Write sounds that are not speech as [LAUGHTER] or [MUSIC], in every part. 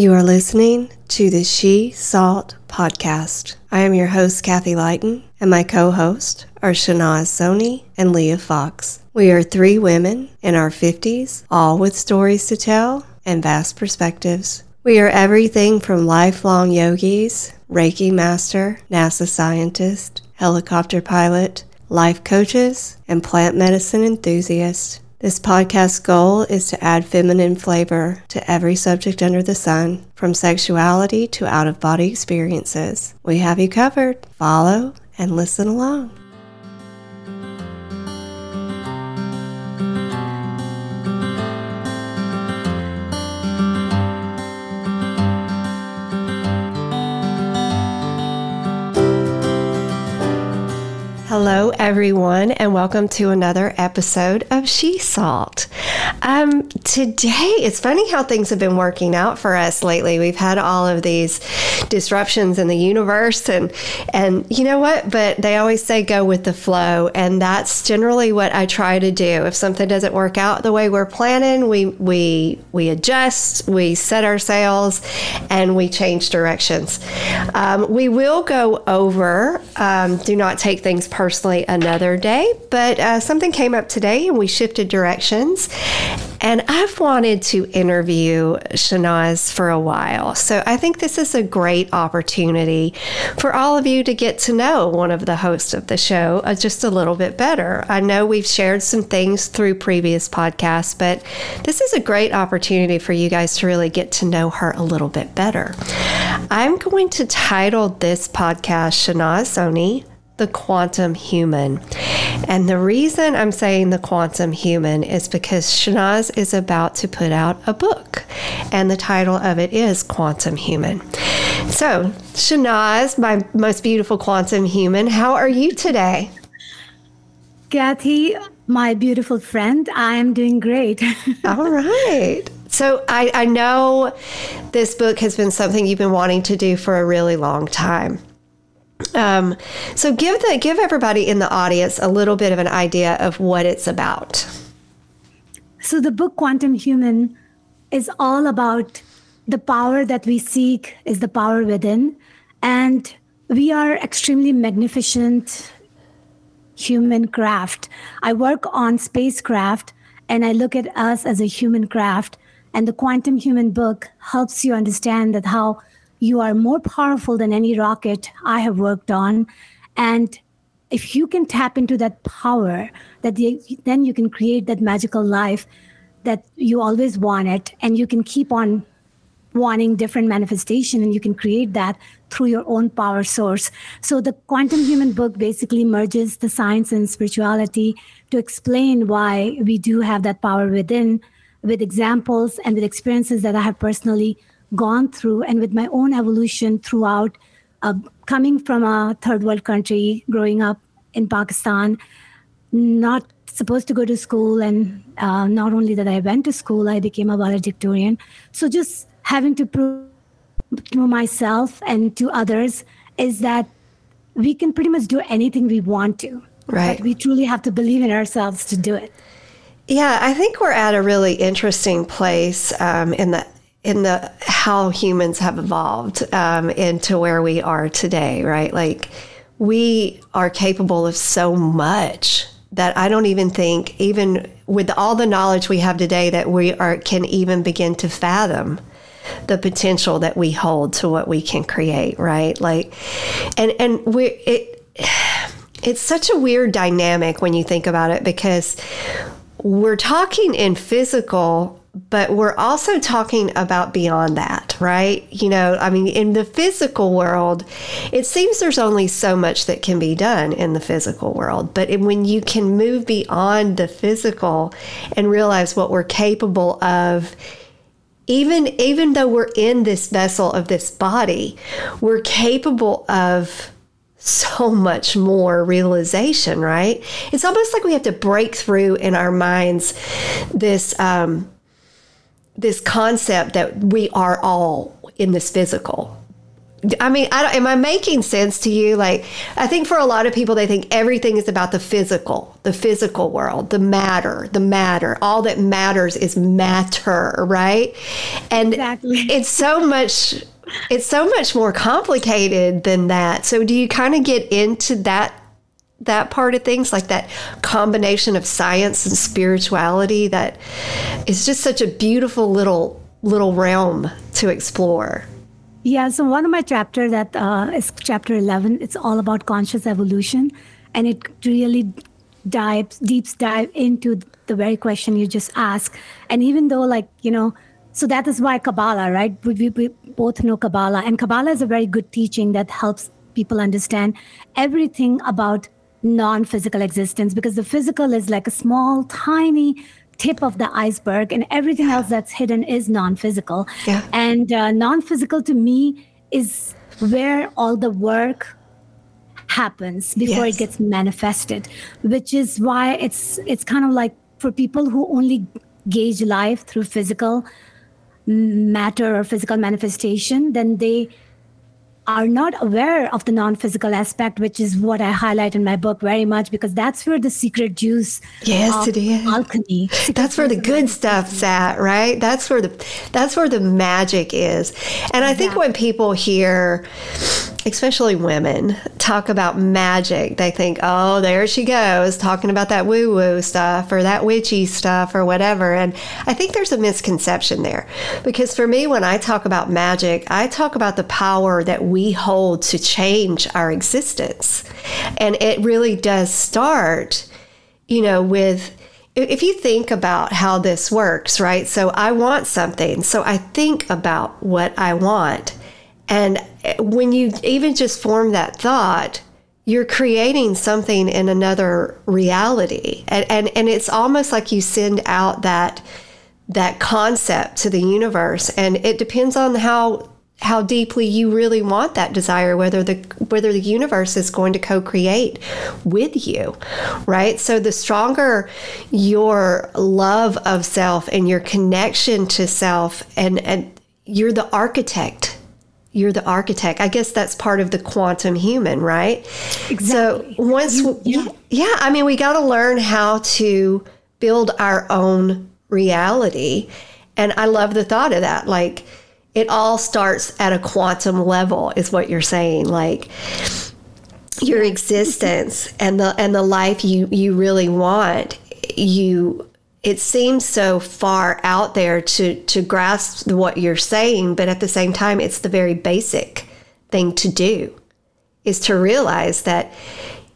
You are listening to the She Salt podcast. I am your host, Kathy Lighton, and my co host are Shanaz Soni and Leah Fox. We are three women in our 50s, all with stories to tell and vast perspectives. We are everything from lifelong yogis, Reiki master, NASA scientist, helicopter pilot, life coaches, and plant medicine enthusiasts. This podcast's goal is to add feminine flavor to every subject under the sun, from sexuality to out of body experiences. We have you covered. Follow and listen along. Everyone, and welcome to another episode of She Salt. Um, today, it's funny how things have been working out for us lately. We've had all of these disruptions in the universe, and and you know what? But they always say go with the flow, and that's generally what I try to do. If something doesn't work out the way we're planning, we we we adjust, we set our sails, and we change directions. Um, we will go over. Um, do not take things personally another day, but uh, something came up today and we shifted directions. And I've wanted to interview Shanaz for a while. So I think this is a great opportunity for all of you to get to know one of the hosts of the show uh, just a little bit better. I know we've shared some things through previous podcasts, but this is a great opportunity for you guys to really get to know her a little bit better. I'm going to title this podcast Shanaz Soni the quantum human. And the reason I'm saying the quantum human is because Shanaz is about to put out a book, and the title of it is Quantum Human. So, Shanaz, my most beautiful quantum human, how are you today? Kathy, my beautiful friend, I am doing great. [LAUGHS] All right. So I, I know this book has been something you've been wanting to do for a really long time. Um, so give the give everybody in the audience a little bit of an idea of what it's about. So the book Quantum Human is all about the power that we seek is the power within, and we are extremely magnificent human craft. I work on spacecraft, and I look at us as a human craft. And the Quantum Human book helps you understand that how you are more powerful than any rocket I have worked on. And if you can tap into that power, that the, then you can create that magical life that you always wanted, and you can keep on wanting different manifestation, and you can create that through your own power source. So the quantum human book basically merges the science and spirituality to explain why we do have that power within, with examples and with experiences that I have personally gone through and with my own evolution throughout uh, coming from a third world country, growing up in Pakistan, not supposed to go to school. And uh, not only that I went to school, I became a valedictorian. So just having to prove to myself and to others is that we can pretty much do anything we want to. Right. But we truly have to believe in ourselves to do it. Yeah, I think we're at a really interesting place um, in the in the how humans have evolved um, into where we are today, right? Like we are capable of so much that I don't even think, even with all the knowledge we have today, that we are can even begin to fathom the potential that we hold to what we can create, right? Like, and and we it. It's such a weird dynamic when you think about it because we're talking in physical but we're also talking about beyond that, right? You know, I mean, in the physical world, it seems there's only so much that can be done in the physical world. But when you can move beyond the physical and realize what we're capable of, even even though we're in this vessel of this body, we're capable of so much more realization, right? It's almost like we have to break through in our minds this um, this concept that we are all in this physical I mean, I am I making sense to you? Like, I think for a lot of people, they think everything is about the physical, the physical world, the matter, the matter. All that matters is matter, right? And exactly. [LAUGHS] it's so much. It's so much more complicated than that. So, do you kind of get into that that part of things, like that combination of science and spirituality? That is just such a beautiful little little realm to explore. Yeah, so one of my chapter that uh, is chapter 11, it's all about conscious evolution. And it really dives, deeps dive into the very question you just asked. And even though like, you know, so that is why Kabbalah, right? We, we both know Kabbalah. And Kabbalah is a very good teaching that helps people understand everything about non-physical existence because the physical is like a small, tiny tip of the iceberg, and everything yeah. else that's hidden is non physical. Yeah. And uh, non physical to me is where all the work happens before yes. it gets manifested which is why it's it's kind of like for people who only gauge life through physical matter or physical manifestation then they are not aware of the non-physical aspect, which is what I highlight in my book very much because that's where the secret juice. Yes, it is alchemy. that's where the good stuff's at, right? That's where the that's where the magic is. And I think when people hear especially women, talk about magic, they think, oh, there she goes, talking about that woo woo stuff or that witchy stuff or whatever. And I think there's a misconception there. Because for me, when I talk about magic, I talk about the power that we hold to change our existence. And it really does start, you know, with if you think about how this works, right? So I want something. So I think about what I want. And eh, when you even just form that thought, you're creating something in another reality. And, and, and it's almost like you send out that that concept to the universe and it depends on how how deeply you really want that desire whether the whether the universe is going to co-create with you right so the stronger your love of self and your connection to self and and you're the architect you're the architect. I guess that's part of the quantum human, right? Exactly. So once, you, yeah. yeah, I mean, we got to learn how to build our own reality. And I love the thought of that. Like, it all starts at a quantum level, is what you're saying. Like, your existence and the and the life you you really want you it seems so far out there to to grasp what you're saying but at the same time it's the very basic thing to do is to realize that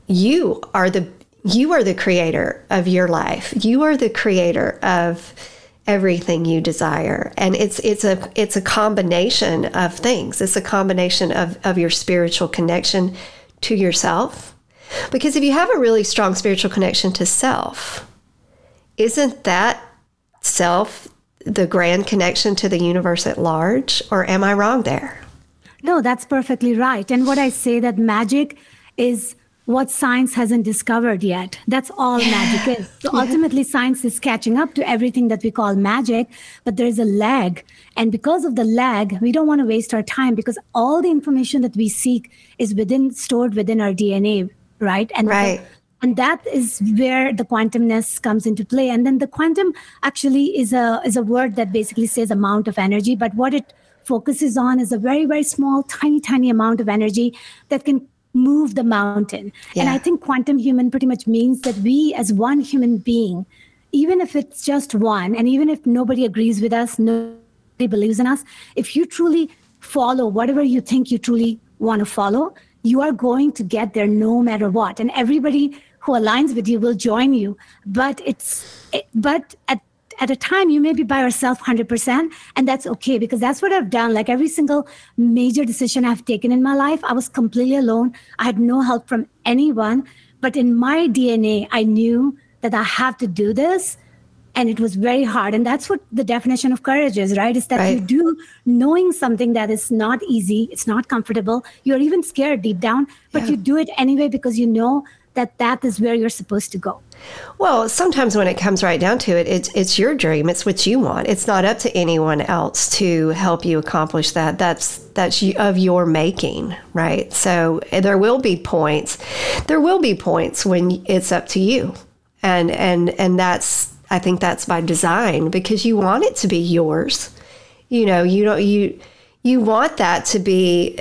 you are the you are the creator of your life. You are the creator of everything you desire. And it's it's a it's a combination of things. It's a combination of of your spiritual connection to yourself. Because if you have a really strong spiritual connection to self isn't that self the grand connection to the universe at large? Or am I wrong there? No, that's perfectly right. And what I say that magic is what science hasn't discovered yet. That's all yeah. magic is. So [LAUGHS] yeah. ultimately, science is catching up to everything that we call magic, but there's a lag. And because of the lag, we don't want to waste our time because all the information that we seek is within stored within our DNA, right? And right and that is where the quantumness comes into play. And then the quantum actually is a is a word that basically says amount of energy but what it focuses on is a very very small tiny tiny amount of energy that can move the mountain. Yeah. and i think quantum human pretty much means that we as one human being even if it's just one and even if nobody agrees with us nobody believes in us if you truly follow whatever you think you truly want to follow you are going to get there no matter what. And everybody who aligns with you will join you. But it's it, but at at a time you may be by yourself 100% and that's okay because that's what i've done like every single major decision i've taken in my life i was completely alone i had no help from anyone but in my dna i knew that i have to do this and it was very hard and that's what the definition of courage is right is that right. you do knowing something that is not easy it's not comfortable you're even scared deep down but yeah. you do it anyway because you know that that is where you're supposed to go. Well, sometimes when it comes right down to it, it's it's your dream. It's what you want. It's not up to anyone else to help you accomplish that. That's that's of your making, right? So eh, there will be points. There will be points when it's up to you, and and and that's I think that's by design because you want it to be yours. You know, you don't you you want that to be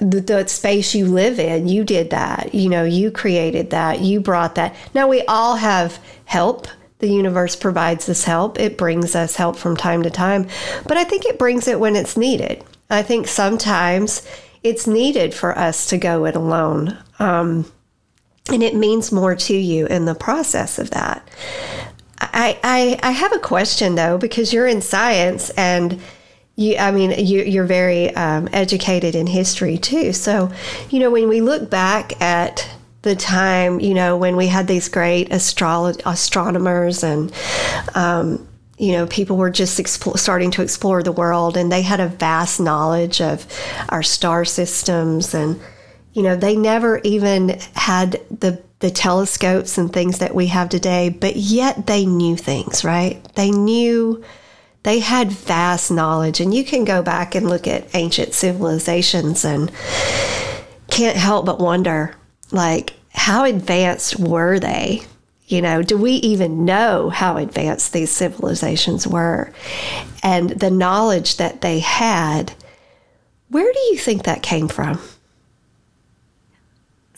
the, the, space you live in, you did that. You know, you created that. You brought that. Now we all have help. The universe provides us help. It brings us help from time to time, but I think it brings it when it's needed. I think sometimes it's needed for us to go it alone. Um, and it means more to you in the process of that. I, I, I have a question though, because you're in science and you, I mean, you, are very um, educated in history too. So, you know, when we look back at the time, you know, when we had these great astro- astronomers and, um, you know, people were just expo- starting to explore the world and they had a vast knowledge of our star systems. And, you know, they never even had the, the telescopes and things that we have today, but yet they knew things, right? They knew they had vast knowledge. And you can go back and look at ancient civilizations and can't help but wonder, like, how advanced were they? You know, do we even know how advanced these civilizations were? And the knowledge that they had, where do you think that came from?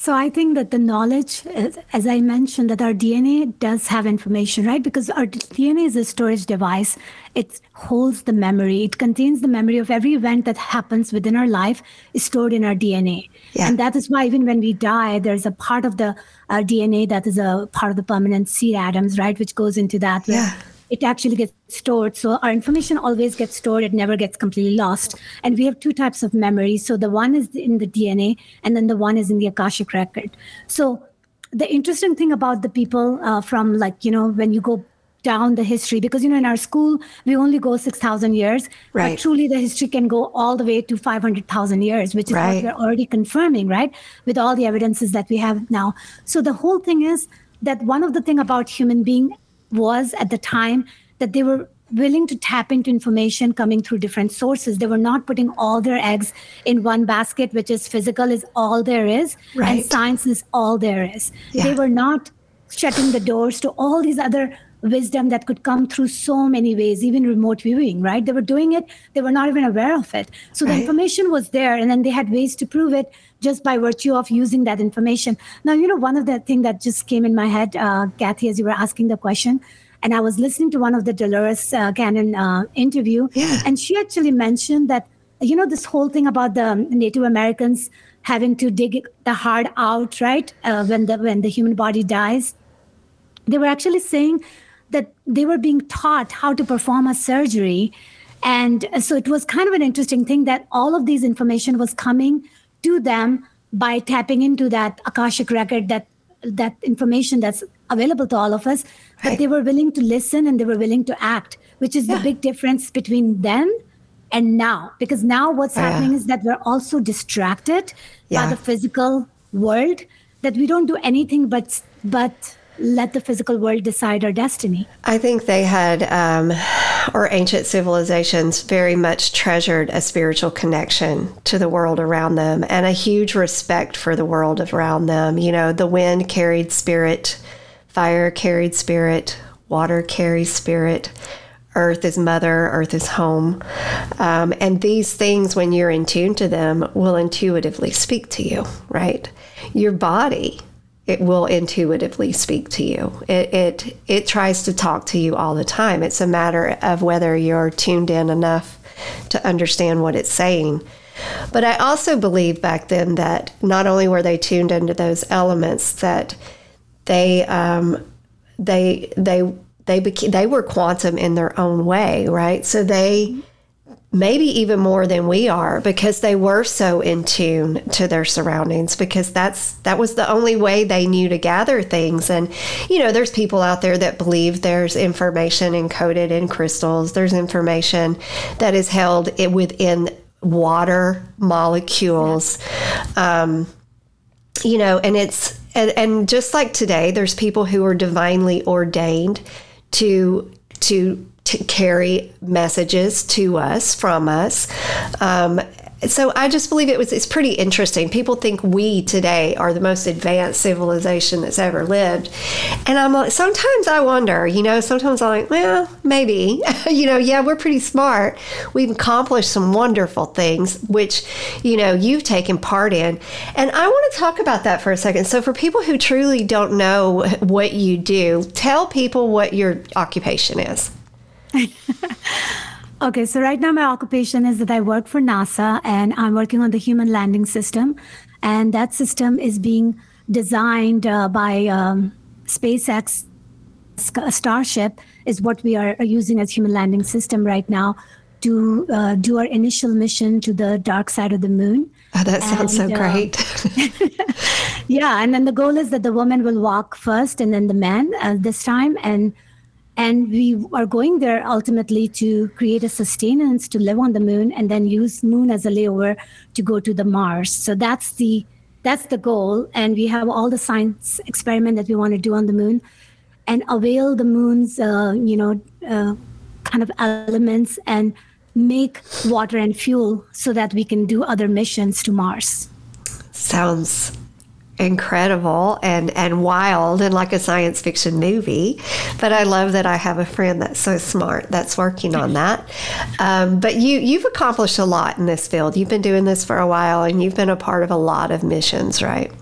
So I think that the knowledge, as I mentioned, that our DNA does have information, right? Because our DNA is a storage device. It holds the memory. It contains the memory of every event that happens within our life is stored in our DNA. Yeah. And that is why even when we die, there's a part of the DNA that is a part of the permanent seed atoms, right? Which goes into that. Yeah it actually gets stored. So our information always gets stored, it never gets completely lost. And we have two types of memory. So the one is in the DNA, and then the one is in the Akashic record. So the interesting thing about the people uh, from, like, you know, when you go down the history because you know in our school we only go 6000 years right. but truly the history can go all the way to 500000 years which is right. what we're already confirming right with all the evidences that we have now so the whole thing is that one of the thing about human being was at the time that they were willing to tap into information coming through different sources. They were not putting all their eggs in one basket, which is physical is all there is, right. and science is all there is. Yeah. They were not shutting the doors to all these other wisdom that could come through so many ways, even remote viewing, right? They were doing it, they were not even aware of it. So right. the information was there, and then they had ways to prove it just by virtue of using that information. Now, you know, one of the things that just came in my head, uh, Kathy, as you were asking the question, and I was listening to one of the Dolores uh, Cannon uh, interview, yeah. and she actually mentioned that, you know, this whole thing about the Native Americans having to dig the heart out, right, uh, when the when the human body dies. They were actually saying that they were being taught how to perform a surgery. And so it was kind of an interesting thing that all of these information was coming to them by tapping into that Akashic record, that that information that's available to all of us. But they were willing to listen and they were willing to act, which is yeah. the big difference between then and now. Because now what's oh, happening yeah. is that we're also distracted yeah. by the physical world, that we don't do anything but but let the physical world decide our destiny. I think they had, um, or ancient civilizations, very much treasured a spiritual connection to the world around them and a huge respect for the world around them. You know, the wind carried spirit, fire carried spirit, water carries spirit. Earth is mother, earth is home. Um, and these things, when you're in tune to them, will intuitively speak to you, right? Your body it will intuitively speak to you. It, it it tries to talk to you all the time. It's a matter of whether you're tuned in enough to understand what it's saying. But I also believe back then that not only were they tuned into those elements, that they um, they they they became, they were quantum in their own way, right? So they maybe even more than we are because they were so in tune to their surroundings because that's that was the only way they knew to gather things. And you know there's people out there that believe there's information encoded in crystals. There's information that is held within water molecules. Um, you know, and it's and, and just like today, there's people who are divinely ordained to to to carry messages to us from us. Um, so I just believe it was it's pretty interesting. People think we today are the most advanced civilization that's ever lived. And I'm like sometimes I wonder, you know, sometimes I'm like, well, maybe. [LAUGHS] you know, yeah, we're pretty smart. We've accomplished some wonderful things which, you know, you've taken part in. And I want to talk about that for a second. So for people who truly don't know what you do, tell people what your occupation is. [LAUGHS] Okay, so right now my occupation is that I work for NASA and I'm working on the human landing system. And that system is being designed uh, by um, SpaceX. Starship is what we are using as human landing system right now to uh, do our initial mission to the dark side of the moon. Oh, that sounds and, so uh, great. [LAUGHS] [LAUGHS] yeah, and then the goal is that the woman will walk first and then the man uh, this time. And and we are going there ultimately to create a sustenance to live on the moon and then use moon as a layover to go to the Mars. So that's the that's the goal. And we have all the science experiment that we want to do on the moon and avail the moon's uh, you know uh, kind of elements and make water and fuel so that we can do other missions to Mars. Sounds incredible and and wild and like a science fiction movie. But i love that i have a friend that's so smart that's working on that. Um, but you you've accomplished a lot in this field. You've been doing this for a while and you've been a part of a lot of missions right?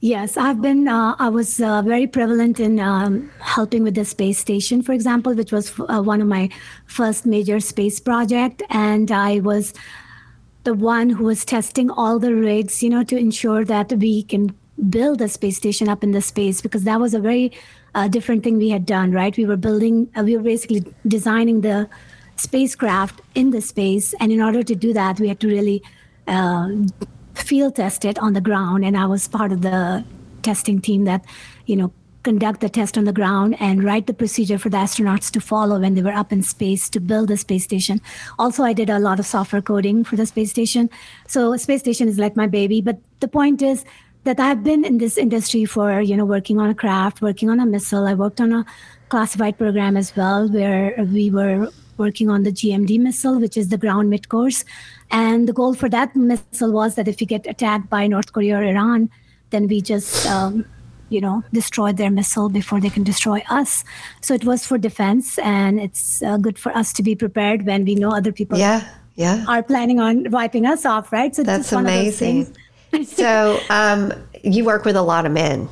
Yes, I've been. Uh, I was uh, very prevalent in um, helping with the space station, for example, which was uh, one of my first major space project, and I was the one who was testing all the rigs, you know, to ensure that we can build a space station up in the space because that was a very uh, different thing we had done, right? We were building, uh, we were basically designing the spacecraft in the space, and in order to do that, we had to really uh, field test it on the ground. And I was part of the testing team that, you know, conduct the test on the ground and write the procedure for the astronauts to follow when they were up in space to build the space station. Also, I did a lot of software coding for the space station. So, space station is like my baby. But the point is that I've been in this industry for, you know, working on a craft, working on a missile. I worked on a classified program as well, where we were working on the GMD missile, which is the ground mid course. And the goal for that missile was that if we get attacked by North Korea or Iran, then we just um, you know destroy their missile before they can destroy us. So it was for defense and it's uh, good for us to be prepared when we know other people yeah yeah. are planning on wiping us off right? So that's amazing. [LAUGHS] so um, you work with a lot of men.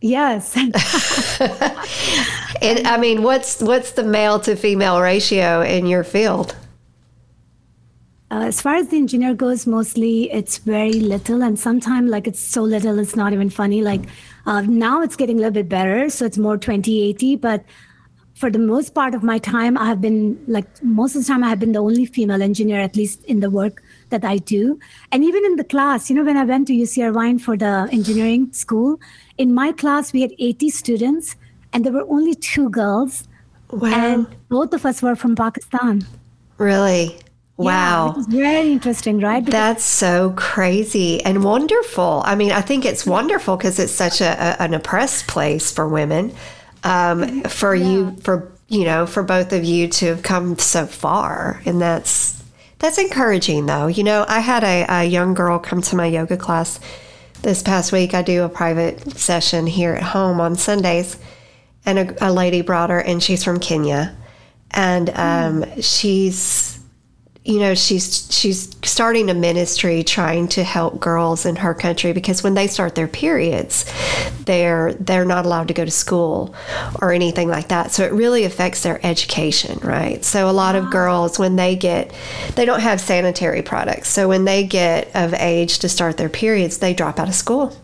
Yes. [LAUGHS] [LAUGHS] And i mean what's what's the male to female ratio in your field uh, as far as the engineer goes, mostly it's very little, and sometimes like it's so little it's not even funny. Like uh, now it's getting a little bit better, so it's more 2080. But for the most part of my time, I have been like most of the time I have been the only female engineer, at least in the work that I do. And even in the class, you know, when I went to UC Irvine for the engineering school, in my class we had 80 students, and there were only two girls, wow. and both of us were from Pakistan. Really? Wow. Yeah, very interesting, right? Because That's so crazy and wonderful. I mean, I think it's wonderful because it's such a, a, an oppressed place for women. Um, for yeah. you, for you know, for both of you to have come so far, and that's that's encouraging, though. You know, I had a, a young girl come to my yoga class this past week. I do a private session here at home on Sundays, and a, a lady brought her, and she's from Kenya, and um, mm. she's you know she's she's starting a ministry trying to help girls in her country because when they start their periods they're they're not allowed to go to school or anything like that. So it really affects their education right? So a lot of girls when they get they don't have sanitary products. So when they get of age to start their periods they drop out of school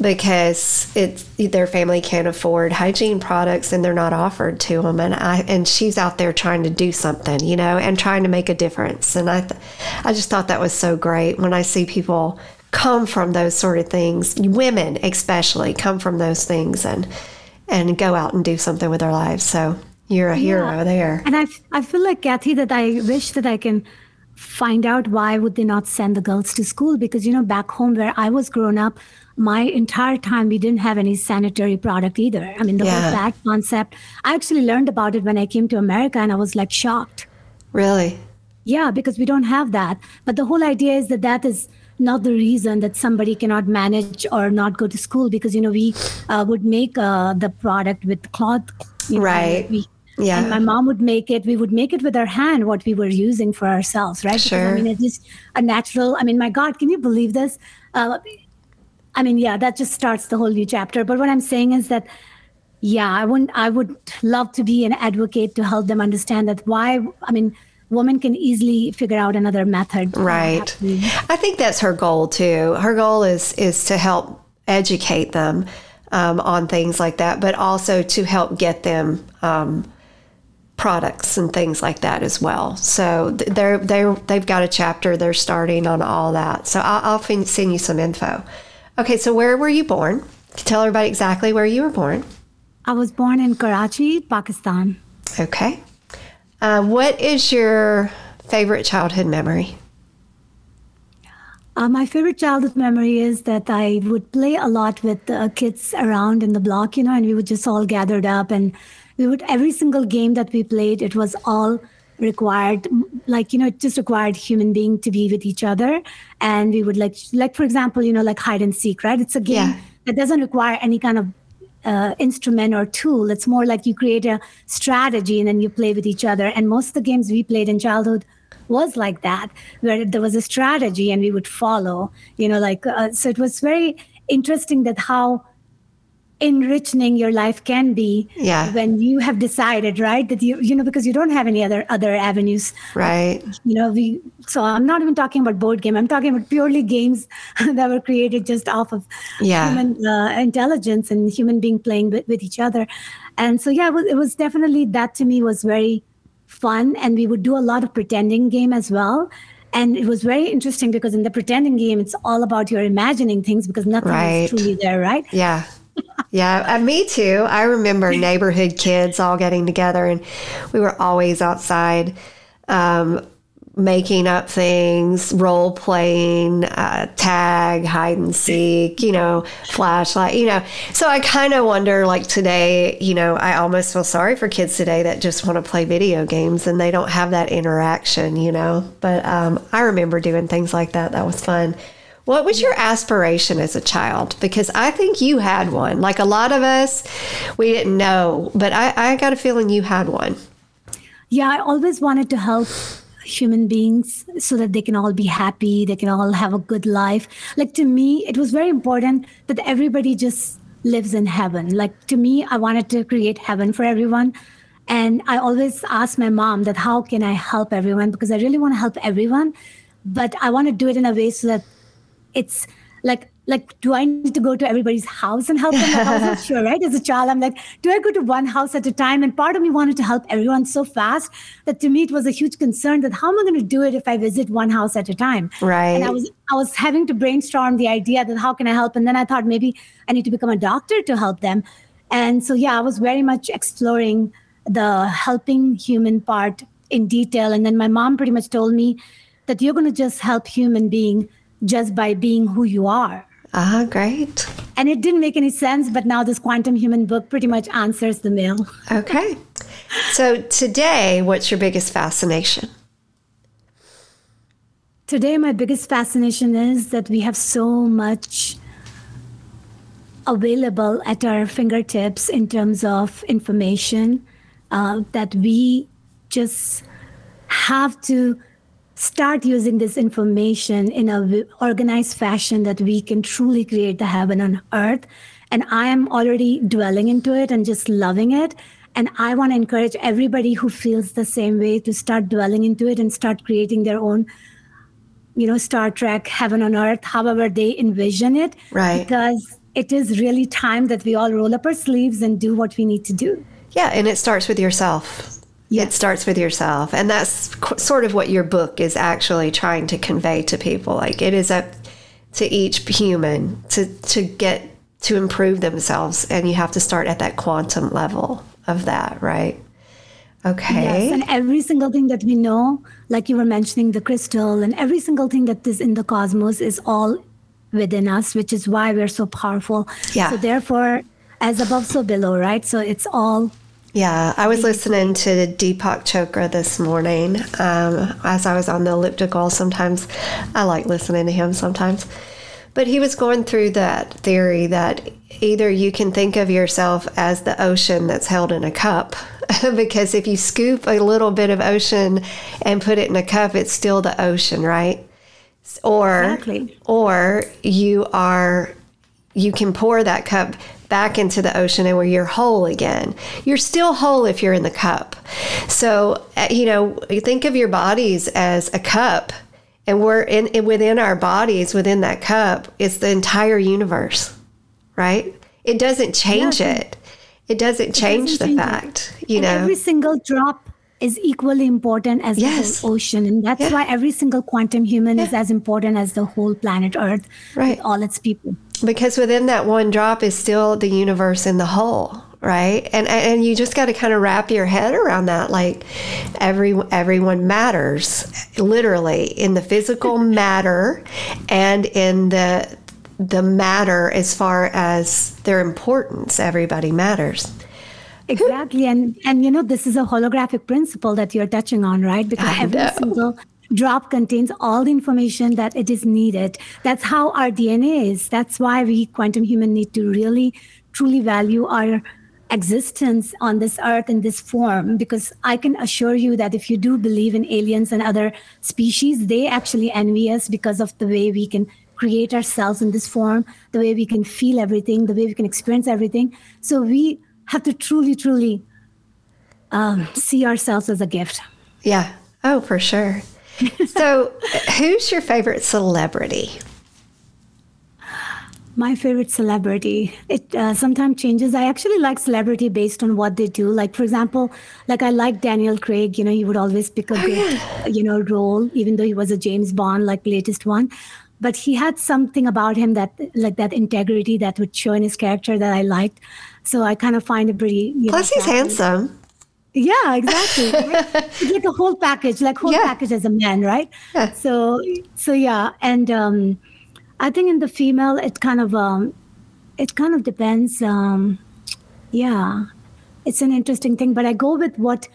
because it's their family can't afford hygiene products and they're not offered to them and I and she's out there trying to do something you know and trying to make a difference. And I th- I just thought that was so great when I see people come from those sort of things women especially come from those things and and go out and do something with their lives. So you're a hero there. And I, I feel like Kathy that I wish that I can find out why would they not send the girls to school? Because you know back home where i was grown up my entire time we didn't have any sanitary product either i mean the Yeah. whole pad concept i actually learned about it when i came to america and i was like shocked Really? yeah because we don't have that but the whole idea is that that is not the reason that somebody cannot manage or not go to school because you know we uh, would make uh, the product with cloth you know, Right. we, Yeah. and my mom would make it. We would make it with our hand, what we were using for ourselves, right? Because, Sure. I mean, it's just a natural. I mean, my God, can you believe this? Uh, I mean, yeah, that just starts the whole new chapter. But what I'm saying is that, yeah, I wouldn't. I would love to be an advocate to help them understand that why. I mean, women can easily figure out another method. Right. I think that's her goal too. Her goal is is to help educate them um, on things like that, but also to help get them um, products and things like that as well. So they're they're they've got a chapter they're starting on all that. So I'll, I'll send you some info. Okay, so where were you born? Tell everybody exactly where you were born. I was born in Karachi, Pakistan. Okay. Uh, what is your favorite childhood memory? Uh, my favorite childhood memory is that I would play a lot with uh, kids around in the block, you know, and we would just all gathered up and we would, every single game that we played, it was all required, like, you know, it just required human being to be with each other. And we would like, like, for example, you know, like hide and seek, right? It's a game Yeah. that doesn't require any kind of uh, instrument or tool. It's more like you create a strategy and then you play with each other. And most of the games we played in childhood was like that, where there was a strategy and we would follow. You know, like uh, so. It was very interesting that how enriching your life can be Yeah. when you have decided right that you you know because you don't have any other other avenues Right. you know we so i'm not even talking about board game i'm talking about purely games [LAUGHS] that were created just off of Yeah. human uh, intelligence and human being playing with, with each other and so yeah it was, it was definitely that to me was very fun and we would do a lot of pretending game as well and it was very interesting because in the pretending game it's all about your imagining things because nothing Right. is truly there right Yeah. Yeah, uh, me too. I remember neighborhood kids all getting together, and we were always outside um, making up things, role playing, uh, tag, hide and seek, you know, flashlight, you know. So I kind of wonder, like today, you know, I almost feel sorry for kids today that just want to play video games and they don't have that interaction, you know. But um, I remember doing things like that. That was fun. What was your aspiration as a child? Because I think you had one. Like a lot of us, we didn't know, but I, I got a feeling you had one. Yeah, I always wanted to help human beings so that they can all be happy, they can all have a good life. Like to me, it was very important that everybody just lives in heaven. Like to me, I wanted to create heaven for everyone. And I always ask my mom that how can I help everyone because I really want to help everyone, but I want to do it in a way so that it's like like do I need to go to everybody's house and help them? Like, I wasn't [LAUGHS] sure, right? As a child, I'm like, do I go to one house at a time? And part of me wanted to help everyone so fast that to me it was a huge concern that how am I going to do it if I visit one house at a time? Right. And I was I was having to brainstorm the idea that how can I help? And then I thought maybe I need to become a doctor to help them. And so yeah, I was very much exploring the helping human part in detail. And then my mom pretty much told me that you're going to just help human being just by being who you are. Ah, great. And it didn't make any sense, but now this quantum human book pretty much answers the mail. Okay. So today, what's your biggest fascination? Today, my biggest fascination is that we have so much available at our fingertips in terms of information uh, that we just have to start using this information in a organized fashion that we can truly create the heaven on earth. And I am already dwelling into it and just loving it. And I want to encourage everybody who feels the same way to start dwelling into it and start creating their own you know, Star Trek, Heaven on Earth, however they envision it. Right. Because it is really time that we all roll up our sleeves and do what we need to do. Yeah, and it starts with yourself. It starts with yourself. And that's qu- sort of what your book is actually trying to convey to people. Like it is up to each human to, to get to improve themselves. And you have to start at that quantum level of that, right? Okay. Yes, and every single thing that we know, like you were mentioning the crystal, and every single thing that is in the cosmos is all within us, which is why we're so powerful. Yeah. So therefore, as above, so below, right? So it's all Yeah, I was listening to Deepak Chopra this morning um, as I was on the elliptical. Sometimes I like listening to him sometimes. But he was going through that theory that either you can think of yourself as the ocean that's held in a cup, [LAUGHS] because if you scoop a little bit of ocean and put it in a cup, it's still the ocean, right? Or, Exactly. or you are you can pour that cup back into the ocean and where you're whole again. You're still whole if you're in the cup. So, uh, you know, think of your bodies as a cup and we're in, in within our bodies within that cup it's the entire universe, right? It doesn't change Yeah. it. It doesn't change doesn't the change it. fact, you and know. every single drop is equally important as Yes. the whole ocean. And that's Yeah. why every single quantum human is as important as the whole planet Earth Right. with all its people. Because within that one drop is still the universe in the whole right and and you just got to kind of wrap your head around that like every everyone matters literally in the physical mm. matter and in the the matter as far as their importance everybody matters Exactly. And and you know, this is a holographic principle that you're touching on, right? Because every single drop contains all the information that it is needed. That's how our DNA is. That's why we quantum human need to really truly value our existence on this earth in this form. Because i can assure you that if you do believe in aliens and other species they actually envy us because of the way we can create ourselves in this form the way we can feel everything the way we can experience everything. So we have to truly truly um, see ourselves as a gift. Yeah. Oh for sure so who's your favorite celebrity My favorite celebrity. It uh, sometimes changes. I actually like celebrity based on what they do. Like, for example, like I like Daniel Craig. You know, he would always pick a good, you know, role, even though he was a James Bond, like latest one. But he had something about him that, like that integrity that would show in his character that I liked. So I kind of find it pretty. You plus know, he's handsome Yeah, exactly. right? [LAUGHS] it's like a whole package, like whole Yeah. package as a man, right? Yeah. So, so yeah, and um, I think in the female, it kind of um, it kind of depends. Um, yeah, it's an interesting thing, but I go with what,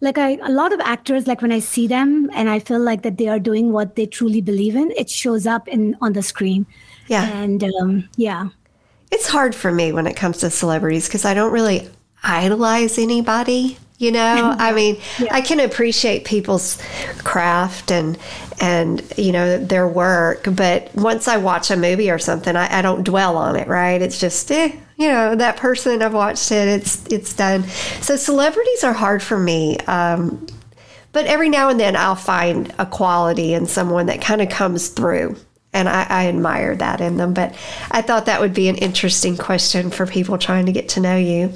like I a lot of actors, like when I see them and I feel like that they are doing what they truly believe in, it shows up in on the screen. Yeah. and um, yeah, It's hard for me when it comes to celebrities because I don't really idolize anybody. You know, [LAUGHS] I mean, I can appreciate people's craft and and you know their work, but once I watch a movie or something, I, I don't dwell on it. Right? It's just, eh, you know, that person I've watched it. It's it's done. So celebrities are hard for me. Um, but every now and then I'll find a quality in someone that kind of comes through. And I, I admire that in them. But I thought that would be an interesting question for people trying to get to know you.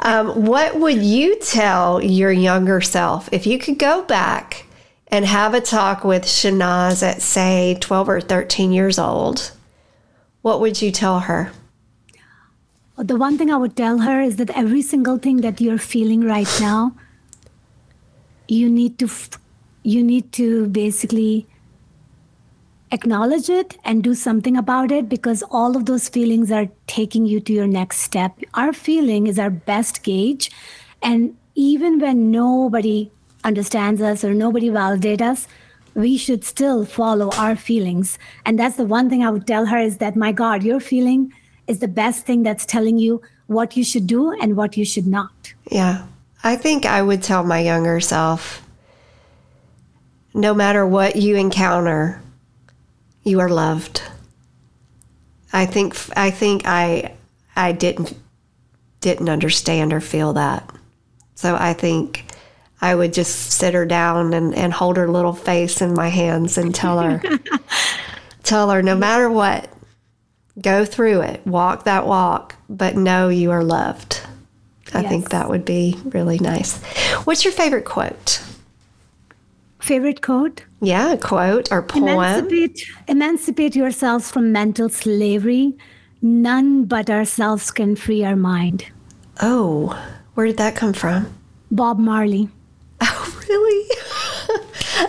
Um, what would you tell your younger self if you could go back and have a talk with Shanaz at, say, 12 or 13 years old? What would you tell her? the one thing I would tell her is that every single thing that you're feeling right now, you need to you need to basically acknowledge it and do something about it because all of those feelings are taking you to your next step. Our feeling is our best gauge and even when nobody understands us or nobody validates us, we should still follow our feelings. And that's the one thing I would tell her is that my God, your feeling is the best thing that's telling you what you should do and what you should not. Yeah. I think I would tell my younger self no matter what you encounter, you are loved. I think I think I I didn't didn't understand or feel that. So I think I would just sit her down and, and hold her little face in my hands and tell her [LAUGHS] tell her no matter what, go through it, walk that walk, but know you are loved. I think that would be really nice. What's your favorite quote? Favorite quote? Yeah, a quote or poem. Emancipate, emancipate yourselves from mental slavery. None but ourselves can free our mind. Oh, where did that come from? Bob Marley. [LAUGHS] Oh, really?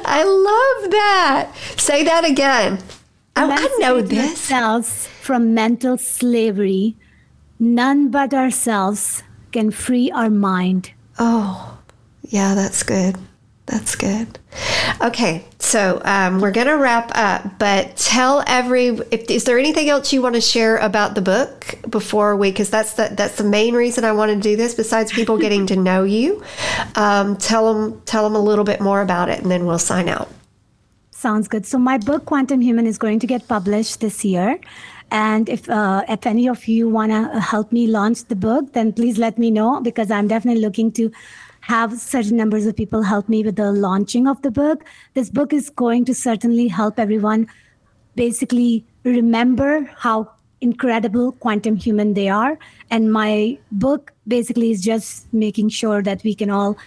[LAUGHS] I love that. Say that again. I, I know this. Ourselves from mental slavery. None but ourselves can free our mind. Oh, yeah, that's good. That's good. Okay, so um, we're going to wrap up, but tell every. If, is there anything else you want to share about the book before we? Because that's the that's the main reason I want to do this. Besides people getting to know you, um, tell them tell them a little bit more about it, and then we'll sign out. Sounds good. So my book, Quantum Human, is going to get published this year. And if uh, if any of you want to help me launch the book, then please let me know because I'm definitely looking to have certain numbers of people help me with the launching of the book. This book is going to certainly help everyone basically remember how incredible quantum human they are. And my book basically is just making sure that we can all,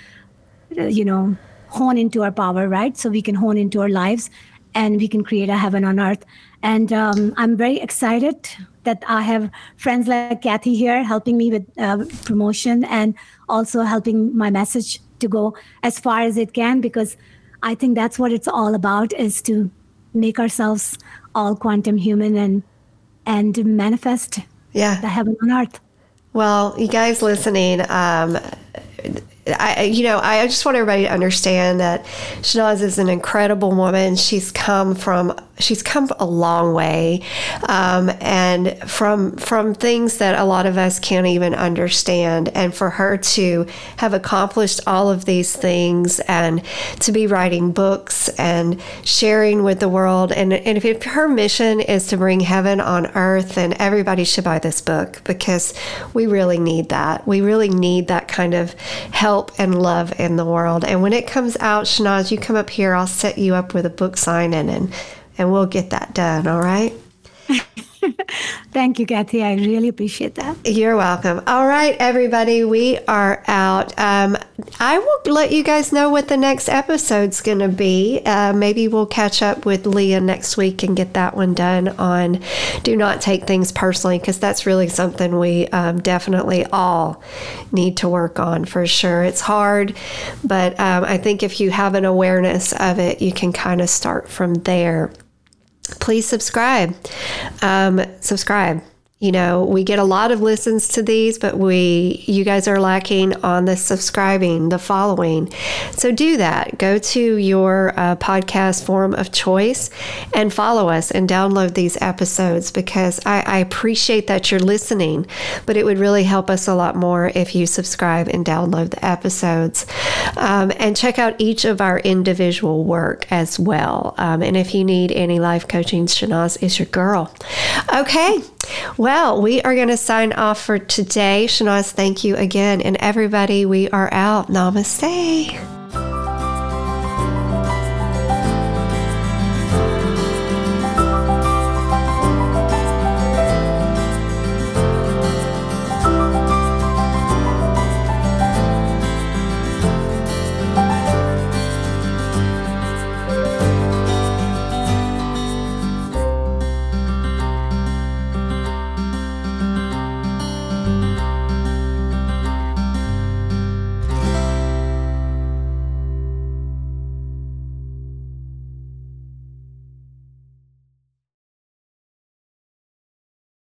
uh, you know, hone into our power, right? So we can hone into our lives and we can create a heaven on earth. And um, I'm very excited that I have friends like Kathy here helping me with uh, promotion and also helping my message to go as far as it can because I think that's what it's all about is to make ourselves all quantum human and and manifest yeah. the heaven on earth. Well, you guys listening, um, I, you know, I just want everybody to understand that Shanaz is an incredible woman. She's come from she's come a long way, um, and from from things that a lot of us can't even understand. And for her to have accomplished all of these things, and to be writing books and sharing with the world, and and if, if her mission is to bring heaven on earth, then everybody should buy this book because we really need that. We really need that kind of help and love in the world. And when it comes out, Shanaz, you come up here. I'll set you up with a book signing and and we'll get that done. All right. [LAUGHS] Thank you, Kathy. I really appreciate that. You're welcome. All right, everybody, we are out. Um, I will let you guys know what the next episode's going to be. Uh, maybe we'll catch up with Leah next week and get that one done on do not take things personally because that's really something we um, definitely all need to work on for sure. It's hard, but um, I think if you have an awareness of it, you can kind of start from there please subscribe. Um, subscribe. You know, we get a lot of listens to these, but we, you guys are lacking on the subscribing, the following. So do that. Go to your uh, podcast form of choice and follow us and download these episodes because I, I appreciate that you're listening, but it would really help us a lot more if you subscribe and download the episodes. Um, and check out each of our individual work as well. Um, and if you need any life coaching, Shanaz is your girl. Okay. Well, we are going to sign off for today. Shanaz, thank you again. And everybody, we are out. Namaste.